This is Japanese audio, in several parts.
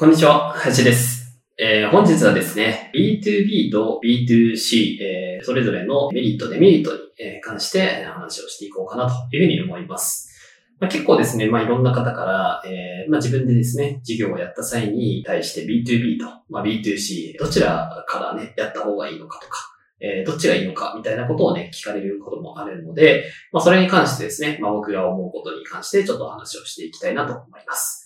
こんにちは、林です。えー本日はですね、B2B と B2C、えーそれぞれのメリット、デメリットに関して話をしていこうかなというふうに思います。まあ、結構ですね、まあ、いろんな方から、えーまあ、自分でですね、事業をやった際に対して B2B と、まあ、B2C、どちらからね、やった方がいいのかとか、えーどっちがいいのかみたいなことをね、聞かれることもあるので、まあ、それに関してですね、まあ、僕が思うことに関してちょっと話をしていきたいなと思います。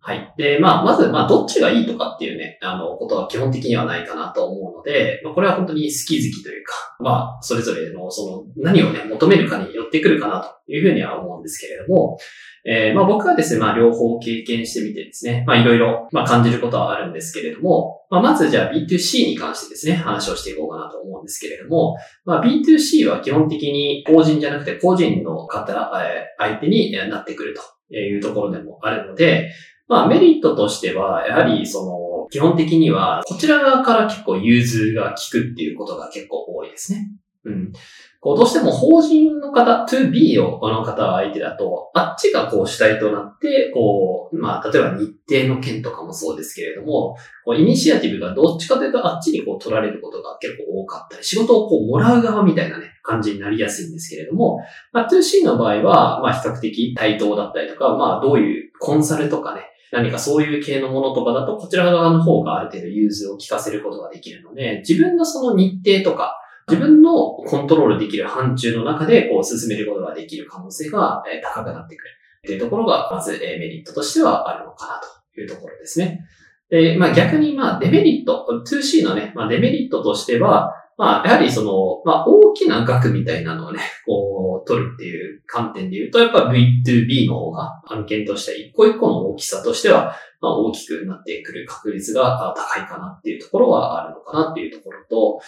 はい。で、まあ、まず、まあ、どっちがいいとかっていうね、あの、ことは基本的にはないかなと思うので、まあ、これは本当に好き好きというか、まあ、それぞれの、その、何をね、求めるかによってくるかなというふうには思うんですけれども、えーまあ、僕はですね、まあ、両方経験してみてですね、まあ、いろいろ、まあ、感じることはあるんですけれども、まあ、まずじゃあ B2C に関してですね、話をしていこうかなと思うんですけれども、まあ、B2C は基本的に法人じゃなくて個人の方、えー相手になってくるというところでもあるので、まあメリットとしては、やはりその、基本的には、こちら側から結構融通が効くっていうことが結構多いですね。うん。こう、どうしても法人の方、2B をこの方は相手だと、あっちがこう主体となって、こう、まあ、例えば日程の件とかもそうですけれども、こう、イニシアティブがどっちかというとあっちにこう取られることが結構多かったり、仕事をこうもらう側みたいなね、感じになりやすいんですけれども、まあ、2C の場合は、まあ、比較的対等だったりとか、まあ、どういうコンサルとかね、何かそういう系のものとかだと、こちら側の方がある程度融通を効かせることができるので、自分のその日程とか、自分のコントロールできる範疇の中で、こう、進めることができる可能性が高くなってくる。っていうところが、まず、メリットとしてはあるのかなというところですね。で、まあ逆に、まあデメリット、2C のね、まあデメリットとしては、まあやはりその、まあ大きな額みたいなのをね、こう、取るっていう観点で言うと、やっぱ V2B の方が案件として一個一個の大きさとしては、まあ大きくなってくる確率が高いかなっていうところはあるのかなっていうところと、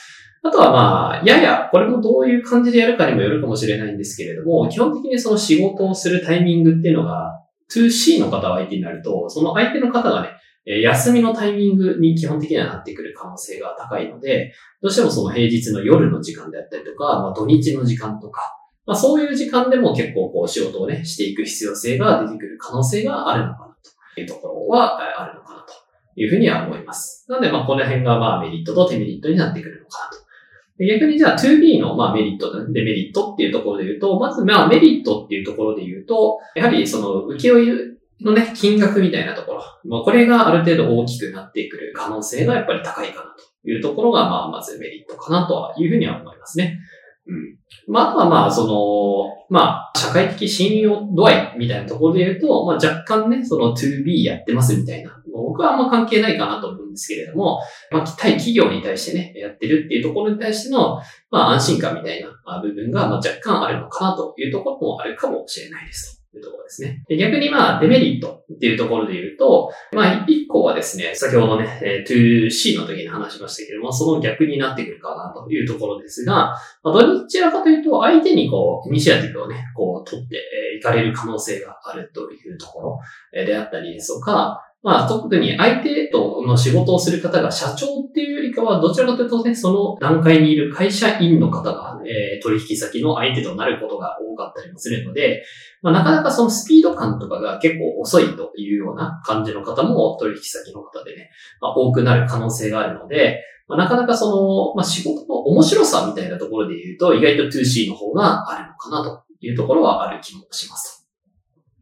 あとはまあ、やや、これもどういう感じでやるかにもよるかもしれないんですけれども、基本的にその仕事をするタイミングっていうのが、2C の方相手になると、その相手の方がね、え休みのタイミングに基本的にはなってくる可能性が高いので、どうしてもその平日の夜の時間であったりとか、まあ土日の時間とか、まあそういう時間でも結構こう仕事をね、していく必要性が出てくる可能性があるのかなというところはあるのかなというふうには思います。なのでまあこの辺がまあメリットとデメリットになってくるのかなと。逆にじゃあ 2B のまあメリット、デメリットっていうところで言うと、まずまあメリットっていうところで言うと、やはりその請負のね、金額みたいなところ。まあこれがある程度大きくなってくる可能性がやっぱり高いかなというところが、まあまずメリットかなとはいうふうには思いますね。うん。まああとはまあその、まあ社会的信用度合いみたいなところで言うと、まあ若干ね、その 2B やってますみたいな。僕はあんま関係ないかなと思うんですけれども、まあ対企業に対してね、やってるっていうところに対しての、まあ安心感みたいな部分がまあ若干あるのかなというところもあるかもしれないです。というところですね。逆にまあデメリットっていうところで言うと、まあ一個はですね、先ほどね、えー 2C の時に話しましたけども、その逆になってくるかなというところですが、まあ、どちらかというと相手にこう、イニシアティブをね、こう取ってえーいかれる可能性があるというところであったりですとか、まあ特に相手との仕事をする方が社長っていうよりかは、どちらかというとね、その段階にいる会社員の方が、えー取引先の相手となることが多かったりもするので、まあ、なかなかそのスピード感とかが結構遅いというような感じの方も取引先の方でね、まあ、多くなる可能性があるので、まあ、なかなかその、まあ、仕事の面白さみたいなところで言うと、意外と 2C の方があるのかなと。いうところはある気もします。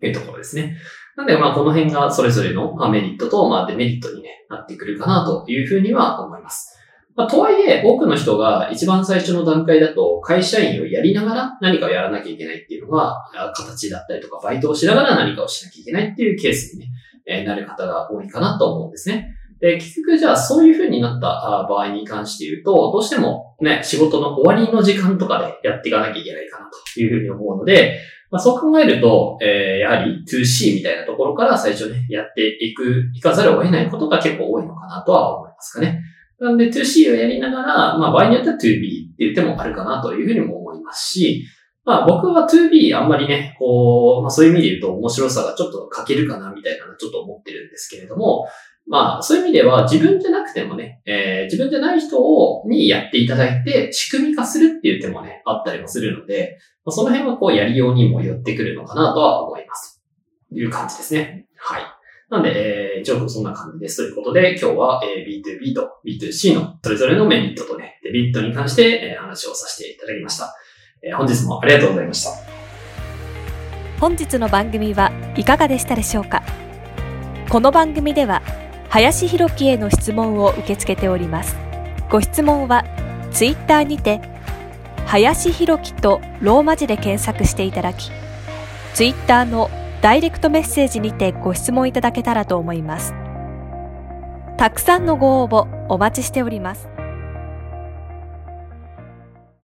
というところですね。なんで、まあ、この辺がそれぞれのメリットと、まあ、デメリットに、ね、なってくるかなというふうには思います。まあ、とはいえ、多くの人が一番最初の段階だと、会社員をやりながら何かをやらなきゃいけないっていうのが、形だったりとか、バイトをしながら何かをしなきゃいけないっていうケースにね、えなる方が多いかなと思うんですね。で、結局じゃあそういう風になった場合に関して言うと、どうしてもね、仕事の終わりの時間とかでやっていかなきゃいけないかなという風に思うので、まあ、そう考えると、えー、やはり 2C みたいなところから最初ね、やっていく、いかざるを得ないことが結構多いのかなとは思いますかね。なんで 2C をやりながら、まあ場合によっては 2B っていう手もあるかなというふうにも思いますし、まあ僕は 2B あんまりね、こう、まあそういう意味で言うと面白さがちょっと欠けるかなみたいなのちょっと思ってるんですけれども、まあそういう意味では自分じゃなくてもね、えー、自分じゃない人をにやっていただいて仕組み化するっていう手もね、あったりもするので、まあ、その辺はこうやりようにも寄ってくるのかなとは思います。という感じですね。はい。なんで、えー、一応そんな感じです。ということで、今日は、えー、B2B と B2C のそれぞれのメリットとね、デビットに関して、えー、話をさせていただきました。えー、本日もありがとうございました。本日の番組はいかがでしたでしょうか？この番組では、林博樹への質問を受け付けております。ご質問は、ツイッターにて、林博樹とローマ字で検索していただき、ツイッターのダイレクトメッセージにてご質問いただけたらと思います。たくさんのご応募お待ちしております。